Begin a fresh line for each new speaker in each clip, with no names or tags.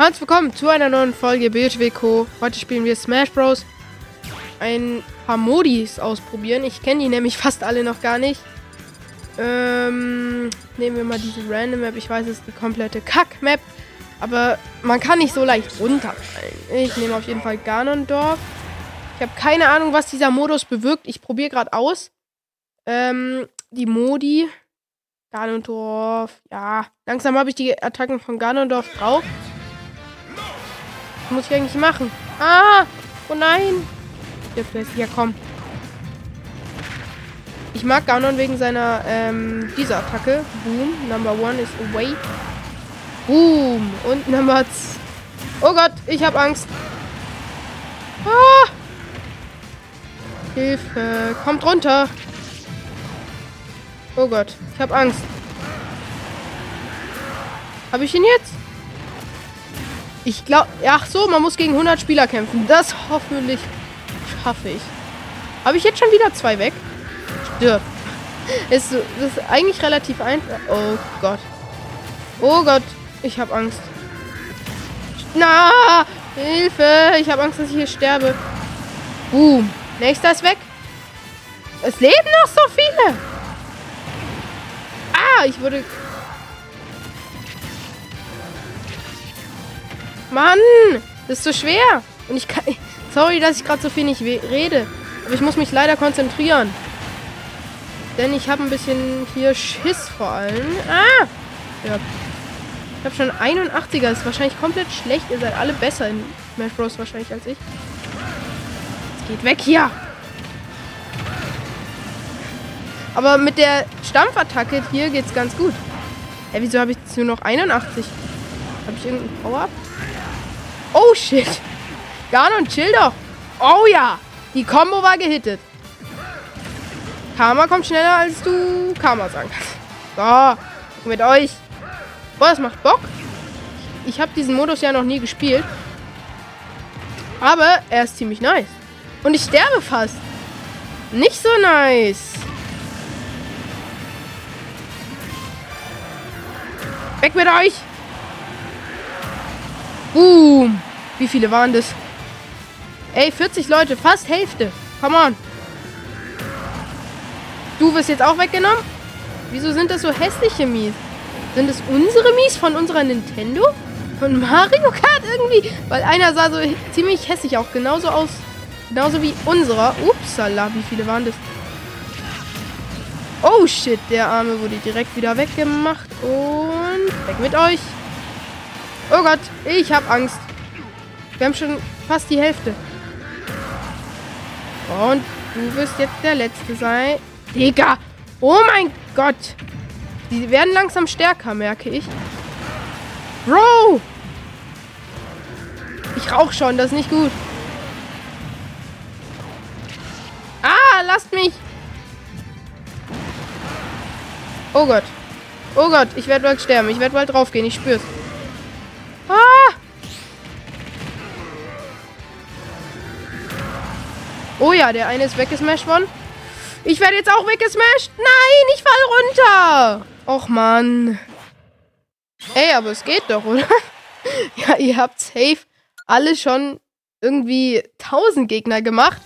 Herzlich willkommen zu einer neuen Folge BHWCO. Heute spielen wir Smash Bros. Ein paar Modis ausprobieren. Ich kenne die nämlich fast alle noch gar nicht. Ähm, nehmen wir mal diese Random Map. Ich weiß, es ist die komplette Kack-Map. Aber man kann nicht so leicht runterfallen. Ich nehme auf jeden Fall Ganondorf. Ich habe keine Ahnung, was dieser Modus bewirkt. Ich probiere gerade aus. Ähm, die Modi. Ganondorf. Ja, langsam habe ich die Attacken von Ganondorf drauf. Muss ich eigentlich machen? Ah! Oh nein! Jetzt lässt ja komm. Ich mag Ganon wegen seiner, ähm, dieser Attacke. Boom. Number one is away. Boom. Und Number z Oh Gott, ich habe Angst. Ah! Hilfe. Kommt runter. Oh Gott, ich habe Angst. Habe ich ihn jetzt? Ich glaube, ach so, man muss gegen 100 Spieler kämpfen. Das hoffentlich schaffe ich. Habe ich jetzt schon wieder zwei weg? Stirb. Ist, das ist eigentlich relativ einfach. Oh Gott. Oh Gott, ich habe Angst. Na, Hilfe. Ich habe Angst, dass ich hier sterbe. Boom. Nächster ist weg. Es leben noch so viele. Ah, ich wurde Mann, das ist so schwer. Und ich kann. Sorry, dass ich gerade so viel nicht rede. Aber ich muss mich leider konzentrieren. Denn ich habe ein bisschen hier Schiss vor allem. Ah! Ja. Ich habe schon 81er. Das ist wahrscheinlich komplett schlecht. Ihr seid alle besser in Smash Bros. wahrscheinlich als ich. Es geht weg hier. Aber mit der Stampfattacke hier geht's ganz gut. Hä, wieso habe ich jetzt nur noch 81? Habe ich irgendeinen Power-Up? Oh, shit. Ganon, chill doch. Oh ja. Die Combo war gehittet. Karma kommt schneller, als du Karma sagen kannst. So. Mit euch. Boah, das macht Bock. Ich habe diesen Modus ja noch nie gespielt. Aber er ist ziemlich nice. Und ich sterbe fast. Nicht so nice. Weg mit euch! Boom. Wie viele waren das? Ey, 40 Leute, fast Hälfte. Come on. Du wirst jetzt auch weggenommen? Wieso sind das so hässliche Mies? Sind es unsere Mies von unserer Nintendo? Von Mario Kart irgendwie? Weil einer sah so ziemlich hässlich auch. Genauso aus. Genauso wie unserer. Upsala, wie viele waren das? Oh shit, der Arme wurde direkt wieder weggemacht. Und weg mit euch. Oh Gott, ich habe Angst. Wir haben schon fast die Hälfte. Und du wirst jetzt der Letzte sein. Digga! Oh mein Gott! Die werden langsam stärker, merke ich. Bro! Ich rauche schon, das ist nicht gut. Ah, lasst mich! Oh Gott. Oh Gott, ich werde bald sterben. Ich werde bald draufgehen, ich spür's. Oh ja, der eine ist weggesmashed worden. Ich werde jetzt auch weggesmashed. Nein, ich fall runter. Och, Mann. Ey, aber es geht doch, oder? ja, ihr habt safe alle schon irgendwie 1000 Gegner gemacht.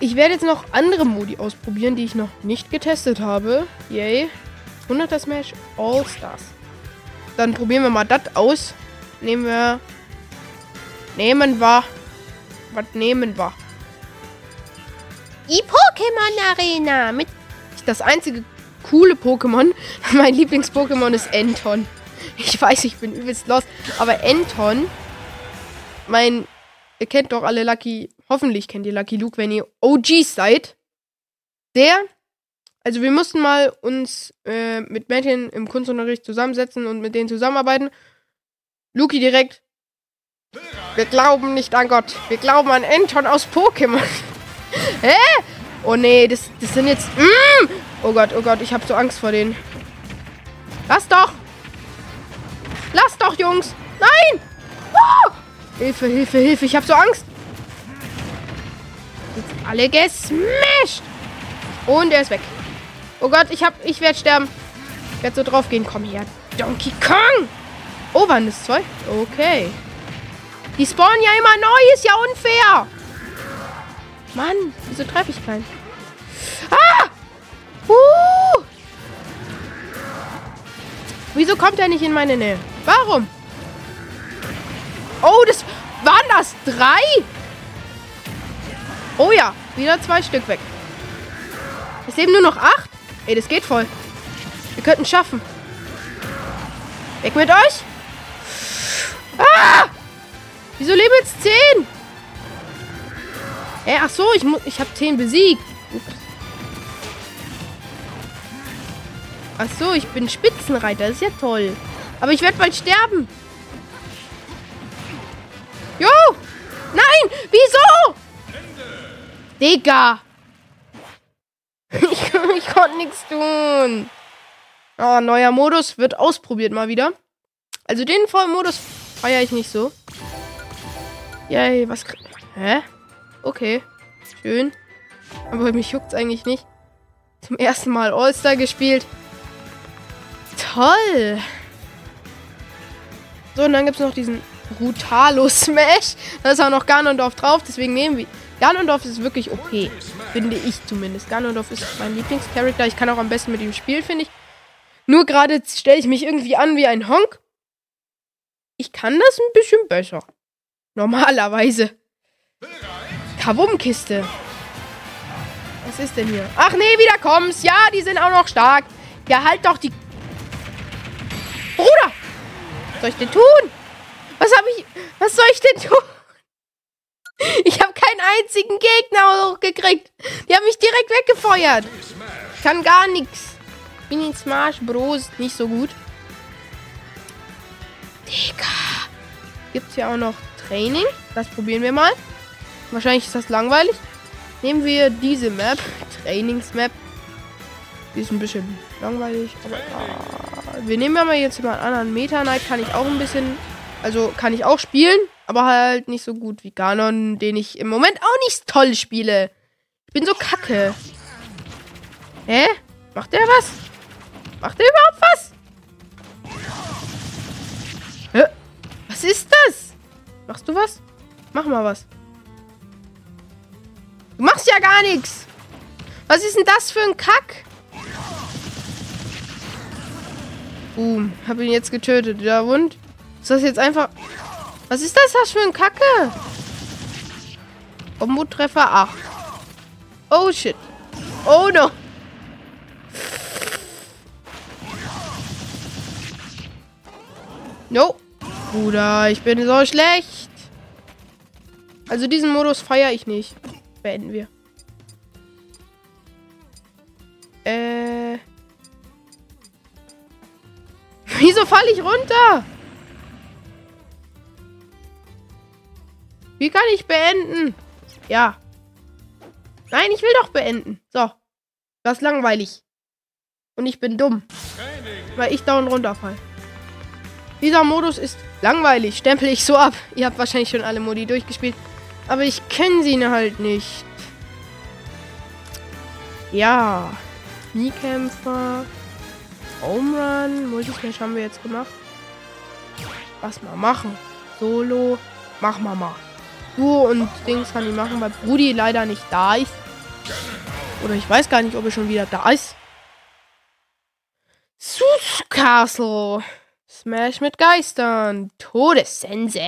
Ich werde jetzt noch andere Modi ausprobieren, die ich noch nicht getestet habe. Yay. 100er Smash All Stars. Dann probieren wir mal das aus. Nehmen wir. Nehmen wir. Was nehmen wir? Die Pokémon Arena. Mit das einzige coole Pokémon. Mein Lieblings-Pokémon ist Enton. Ich weiß, ich bin übelst lost. Aber Enton. Mein. Ihr kennt doch alle Lucky. Hoffentlich kennt ihr Lucky Luke, wenn ihr OGs seid. Der also wir mussten mal uns äh, mit Mädchen im Kunstunterricht zusammensetzen und mit denen zusammenarbeiten. Luki direkt. Wir glauben nicht an Gott. Wir glauben an Anton aus Pokémon. Hä? Oh nee, das, das sind jetzt. Mm! Oh Gott, oh Gott, ich habe so Angst vor denen. Lass doch! Lass doch, Jungs! Nein! Oh! Hilfe, Hilfe, Hilfe, ich habe so Angst. Jetzt alle gesmashed. Und er ist weg. Oh Gott, ich hab. Ich werde sterben. Ich werde so drauf gehen. Komm her. Donkey Kong! Oh, waren das zwei? Okay. Die spawnen ja immer neu, ist ja unfair. Mann, wieso treffe ich keinen? Ah! Uh! Wieso kommt er nicht in meine Nähe? Warum? Oh, das waren das drei? Oh ja, wieder zwei Stück weg. Es leben nur noch acht. Ey, das geht voll. Wir könnten es schaffen. Weg mit euch. Ah! Wieso leben jetzt zehn? Ey, ach so, ich, ich habe zehn besiegt. Ups. Ach so, ich bin Spitzenreiter. Das ist ja toll. Aber ich werde bald sterben. Jo! Nein! Wieso? Digga! Ich, ich konnte nichts tun. Oh, neuer Modus wird ausprobiert mal wieder. Also den vollen Modus feiere ich nicht so. Yay, was... Hä? Okay. Schön. Aber mich juckt's eigentlich nicht. Zum ersten Mal All-Star gespielt. Toll. So, und dann gibt es noch diesen Brutalo-Smash. Da ist auch noch Ganondorf drauf, deswegen nehmen wir... Ganondorf ist wirklich okay. Finde ich zumindest. Ganondorf ist mein Lieblingscharakter. Ich kann auch am besten mit ihm spielen, finde ich. Nur gerade stelle ich mich irgendwie an wie ein Honk. Ich kann das ein bisschen besser. Normalerweise. Kavum-Kiste. Was ist denn hier? Ach nee, wieder kommst. Ja, die sind auch noch stark. Ja, halt doch die... Bruder! Was soll ich denn tun? Was habe ich... Was soll ich denn tun? Ich habe keinen einzigen Gegner hochgekriegt. Die haben mich direkt weggefeuert. Ich kann gar nichts. Bin in Smash Bros. nicht so gut. Digga. Gibt's ja auch noch Training. Das probieren wir mal. Wahrscheinlich ist das langweilig. Nehmen wir diese Map. Trainingsmap. Die ist ein bisschen langweilig. Aber ah, wir nehmen ja mal jetzt mal einen anderen Meta Knight. Kann ich auch ein bisschen. Also kann ich auch spielen. Aber halt nicht so gut wie Ganon, den ich im Moment auch nicht toll spiele. Ich bin so kacke. Hä? Macht der was? Macht der überhaupt was? Hä? Was ist das? Machst du was? Mach mal was. Du machst ja gar nichts. Was ist denn das für ein Kack? Boom. Hab ihn jetzt getötet. Ja, und? Ist das jetzt einfach... Was ist das, das für ein Kacke? Kombo-Treffer 8. Oh, shit. Oh, no. No. Bruder, ich bin so schlecht. Also diesen Modus feiere ich nicht. Beenden wir. Äh. Wieso falle ich runter? Wie kann ich beenden? Ja. Nein, ich will doch beenden. So. Das ist langweilig. Und ich bin dumm. Weil ich dauernd runterfall. Dieser Modus ist langweilig. Stempel ich so ab. Ihr habt wahrscheinlich schon alle Modi durchgespielt. Aber ich kenne sie halt nicht. Ja. Kniekämpfer. Home Run. Multismash haben wir jetzt gemacht. Was mal machen. Solo. Mach mal mal. Duo und Dings kann ich machen, weil Brudi leider nicht da ist. Oder ich weiß gar nicht, ob er schon wieder da ist. Sus Castle. Smash mit Geistern. Todessense.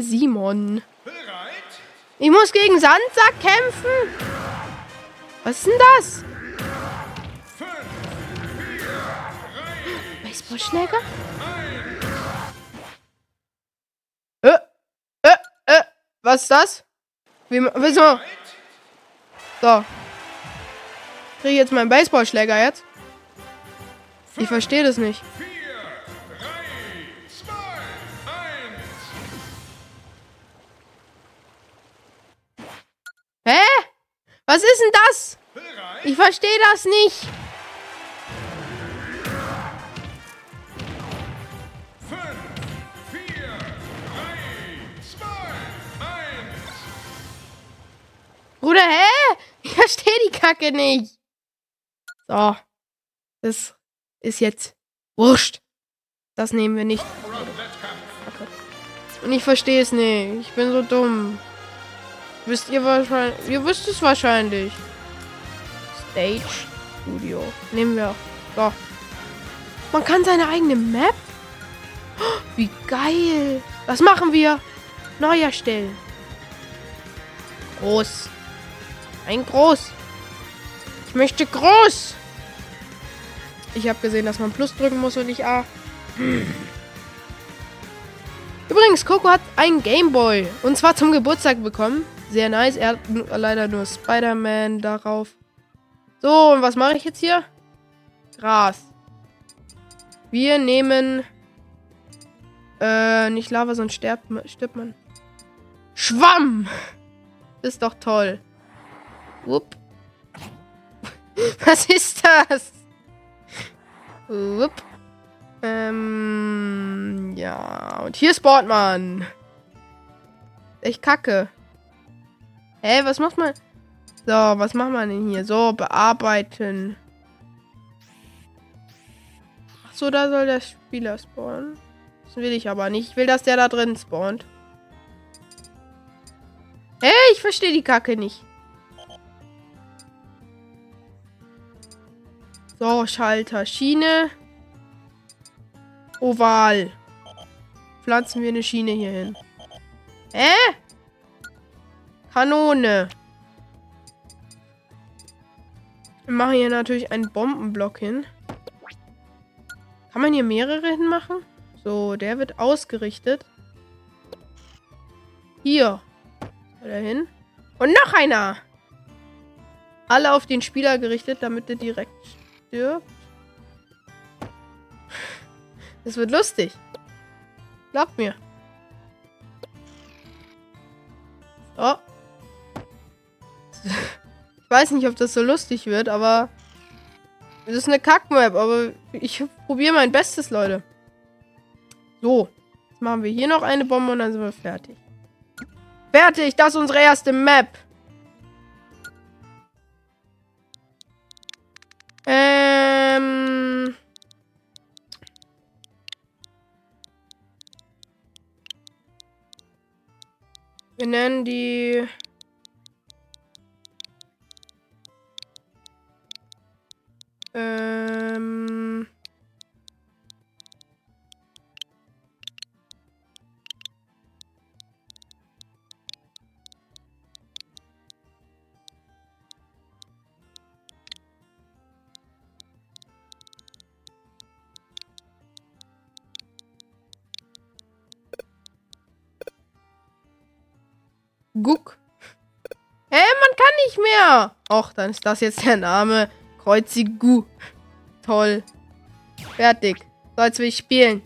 Simon. Ich muss gegen Sandsack kämpfen. Was ist denn das? Baseballschläger? Was ist das? Wie, wieso? So. Kriege ich jetzt meinen Baseballschläger jetzt? Ich verstehe das nicht. Hä? Was ist denn das? Ich verstehe das nicht. Bruder, hä? Ich verstehe die Kacke nicht. So. Das ist jetzt wurscht. Das nehmen wir nicht. Und ich verstehe es nicht. Ich bin so dumm. Wisst ihr wahrscheinlich. Ihr wisst es wahrscheinlich. Stage Studio. Nehmen wir. So. Man kann seine eigene Map? Wie geil. Was machen wir? Neu erstellen. Groß. Ein groß. Ich möchte groß. Ich habe gesehen, dass man Plus drücken muss und nicht A. Übrigens, Coco hat einen Gameboy. Und zwar zum Geburtstag bekommen. Sehr nice. Er hat leider nur Spider-Man darauf. So, und was mache ich jetzt hier? Gras. Wir nehmen... Äh, nicht Lava, sonst stirbt, stirbt man. Schwamm! Ist doch toll. Wupp. Was ist das? Wupp. Ähm, ja. Und hier spawnt man. Echt kacke. Hä, was macht man? So, was macht man denn hier? So, bearbeiten. Ach so, da soll der Spieler spawnen. Das will ich aber nicht. Ich will, dass der da drin spawnt. Hey, ich verstehe die Kacke nicht. So, Schalter. Schiene. Oval. Pflanzen wir eine Schiene hier hin. Hä? Kanone. Wir machen hier natürlich einen Bombenblock hin. Kann man hier mehrere hinmachen? So, der wird ausgerichtet. Hier. Dahin. Und noch einer. Alle auf den Spieler gerichtet, damit er direkt stirbt. Das wird lustig. Glaubt mir. Ich weiß nicht, ob das so lustig wird, aber... Es ist eine Kackmap, aber ich probiere mein Bestes, Leute. So. Jetzt machen wir hier noch eine Bombe und dann sind wir fertig. Fertig, das ist unsere erste Map. Ähm... Wir nennen die... Och, dann ist das jetzt der Name. Kreuzigu. Toll. Fertig. So, jetzt will ich spielen.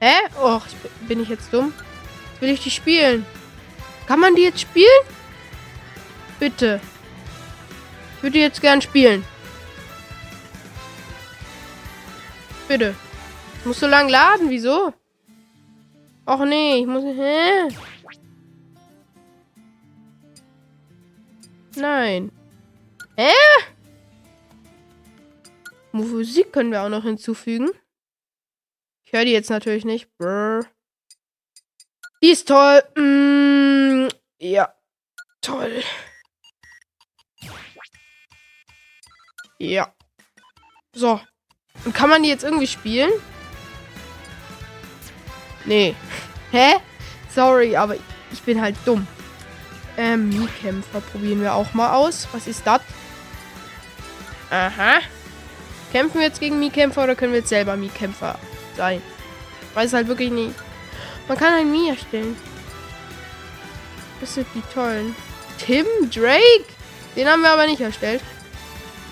Hä? Och, bin ich jetzt dumm? Jetzt will ich die spielen. Kann man die jetzt spielen? Bitte. Ich würde jetzt gern spielen. Bitte. Ich muss so lange laden. Wieso? Och nee, ich muss. Hä? Nein. Hä? Musik können wir auch noch hinzufügen. Ich höre die jetzt natürlich nicht. Brr. Die ist toll. Mm, ja. Toll. Ja. So. Und kann man die jetzt irgendwie spielen? Nee. Hä? Sorry, aber ich bin halt dumm. Ähm, Mii-Kämpfer probieren wir auch mal aus. Was ist das? Aha. Kämpfen wir jetzt gegen Mii-Kämpfer oder können wir jetzt selber Mii-Kämpfer sein? Weiß halt wirklich nicht. Man kann einen Mii erstellen. Das sind die tollen. Tim Drake? Den haben wir aber nicht erstellt.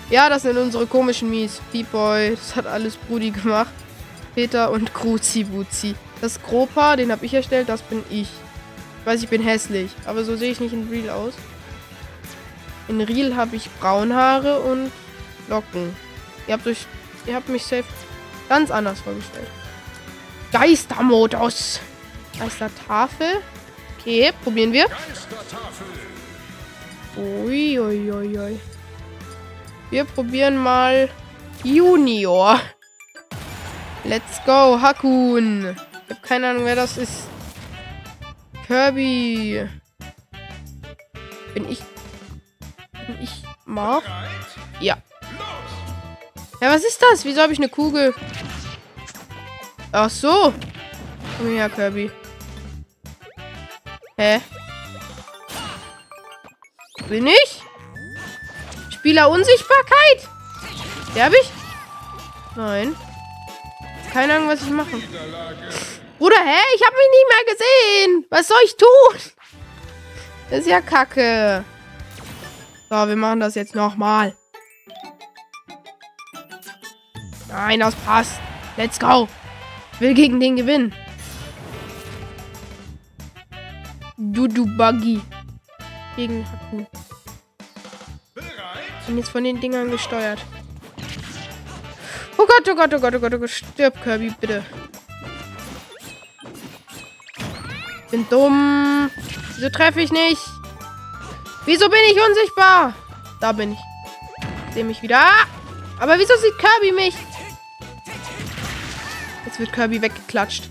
Ja, das sind unsere komischen Mies. Beat Boy, das hat alles Brudi gemacht. Peter und Kruzi Buzi. Das Gropa, den habe ich erstellt, das bin ich. Ich weiß, ich bin hässlich, aber so sehe ich nicht in Real aus. In Real habe ich Braunhaare und Locken. Ihr habt euch, ihr habt mich safe ganz anders vorgestellt. Geistermodus. Geistertafel. Okay, probieren wir. Uiuiui. Ui, ui. Wir probieren mal Junior. Let's go, Hakun. Ich habe keine Ahnung, wer das ist. Kirby. Bin ich. Bin ich Marv? Ja. Ja, was ist das? Wieso habe ich eine Kugel? Ach so. Komm her, Kirby. Hä? Bin ich? Spieler Unsichtbarkeit? Der hab ich? Nein. Keine Ahnung, was ich mache. Bruder, hä? Ich habe mich nicht mehr gesehen. Was soll ich tun? Das ist ja kacke. So, wir machen das jetzt nochmal. Nein, das passt. Let's go. Ich will gegen den gewinnen. Dudu Buggy. Gegen Haku. Bin jetzt von den Dingern gesteuert. Oh Gott, oh Gott, oh Gott, oh Gott, oh Gott. Stirb, Kirby, bitte. Bin dumm. Wieso treffe ich nicht? Wieso bin ich unsichtbar? Da bin ich. Sehe mich wieder. Aber wieso sieht Kirby mich? Jetzt wird Kirby weggeklatscht.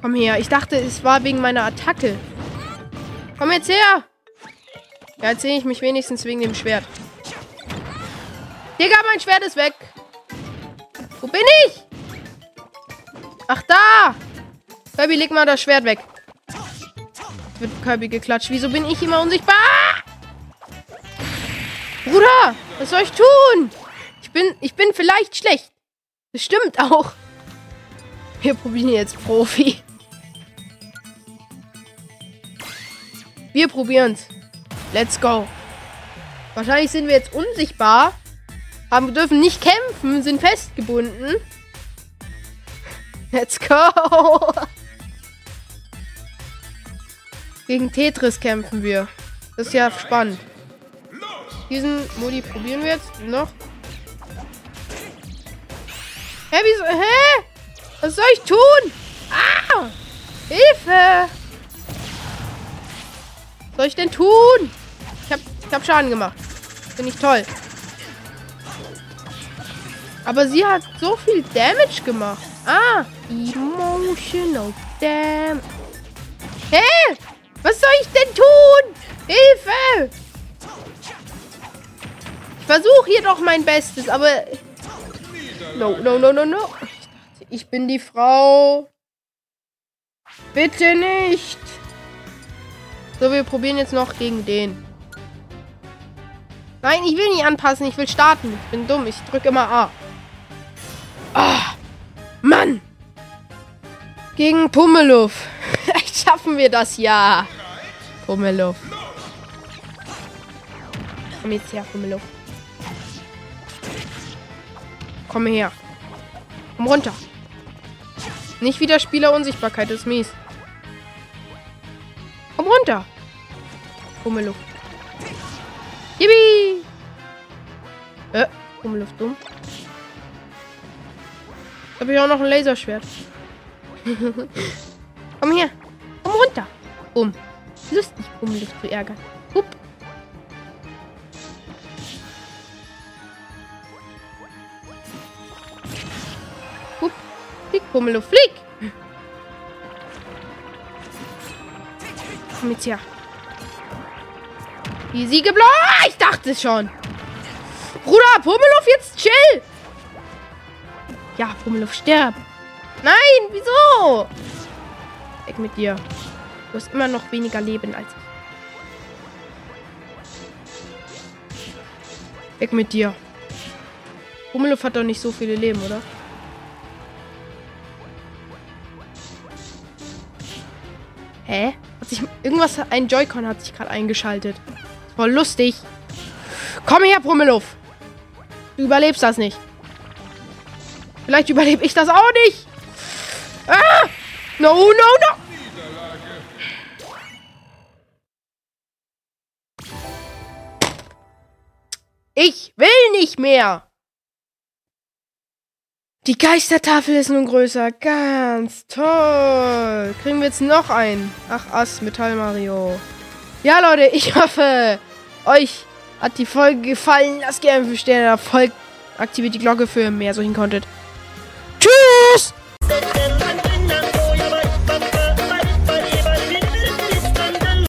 Komm her. Ich dachte, es war wegen meiner Attacke. Komm jetzt her. Ja, jetzt sehe ich mich wenigstens wegen dem Schwert. Digga, mein Schwert ist weg. Wo bin ich? Ach, da. Kirby, leg mal das Schwert weg. Jetzt wird Kirby geklatscht. Wieso bin ich immer unsichtbar? Bruder, was soll ich tun? Ich bin, ich bin vielleicht schlecht. Das stimmt auch. Wir probieren jetzt Profi. Wir probieren's. Let's go. Wahrscheinlich sind wir jetzt unsichtbar. Aber wir dürfen nicht kämpfen, sind festgebunden. Let's go. Gegen Tetris kämpfen wir. Das ist ja spannend. Diesen Modi probieren wir jetzt noch. Hä, wieso? Hä? Was soll ich tun? Ah! Hilfe! Was soll ich denn tun? Ich hab, ich hab Schaden gemacht. Finde ich toll. Aber sie hat so viel Damage gemacht. Ah, emotional damage. Hä? Was soll ich denn tun? Hilfe! Ich versuche hier doch mein Bestes, aber... No, no, no, no, no. Ich bin die Frau. Bitte nicht. So, wir probieren jetzt noch gegen den. Nein, ich will nicht anpassen. Ich will starten. Ich bin dumm. Ich drücke immer A. Ah, Mann. Gegen Pummeluff. Vielleicht schaffen wir das ja. Pummeluff. Komm jetzt her, Pummeluff. Komm her. Komm runter. Nicht wieder Spielerunsichtbarkeit, das ist mies. Komm runter. Pummeluff. Yippie! Äh, Pummeluff dumm. Habe ich auch noch ein Laserschwert. Komm her. Komm runter. Bumm. Lustig, Pummeluff zu ärgern. Hup. Hup. Flieg, Pummeluff, flieg. Komm jetzt her. Easy geblocht. Ich dachte es schon. Bruder, Pummeluff, jetzt chill. Ja, Pummeluff, sterb. Nein, wieso? Weg mit dir. Du hast immer noch weniger Leben als ich. Weg mit dir. Pummeluff hat doch nicht so viele Leben, oder? Hä? Hat sich irgendwas, ein Joy-Con hat sich gerade eingeschaltet. Voll lustig. Komm her, Pummeluff. Du überlebst das nicht. Vielleicht überlebe ich das auch nicht. Ah! No, no, no. Ich will nicht mehr. Die Geistertafel ist nun größer. Ganz toll. Kriegen wir jetzt noch einen? Ach, Ass, Metall Mario. Ja, Leute, ich hoffe, euch Hat die Folge gefallen? Lasst gerne 5 Sterne. Folgt, aktiviert die Glocke für mehr solchen Content. Yes.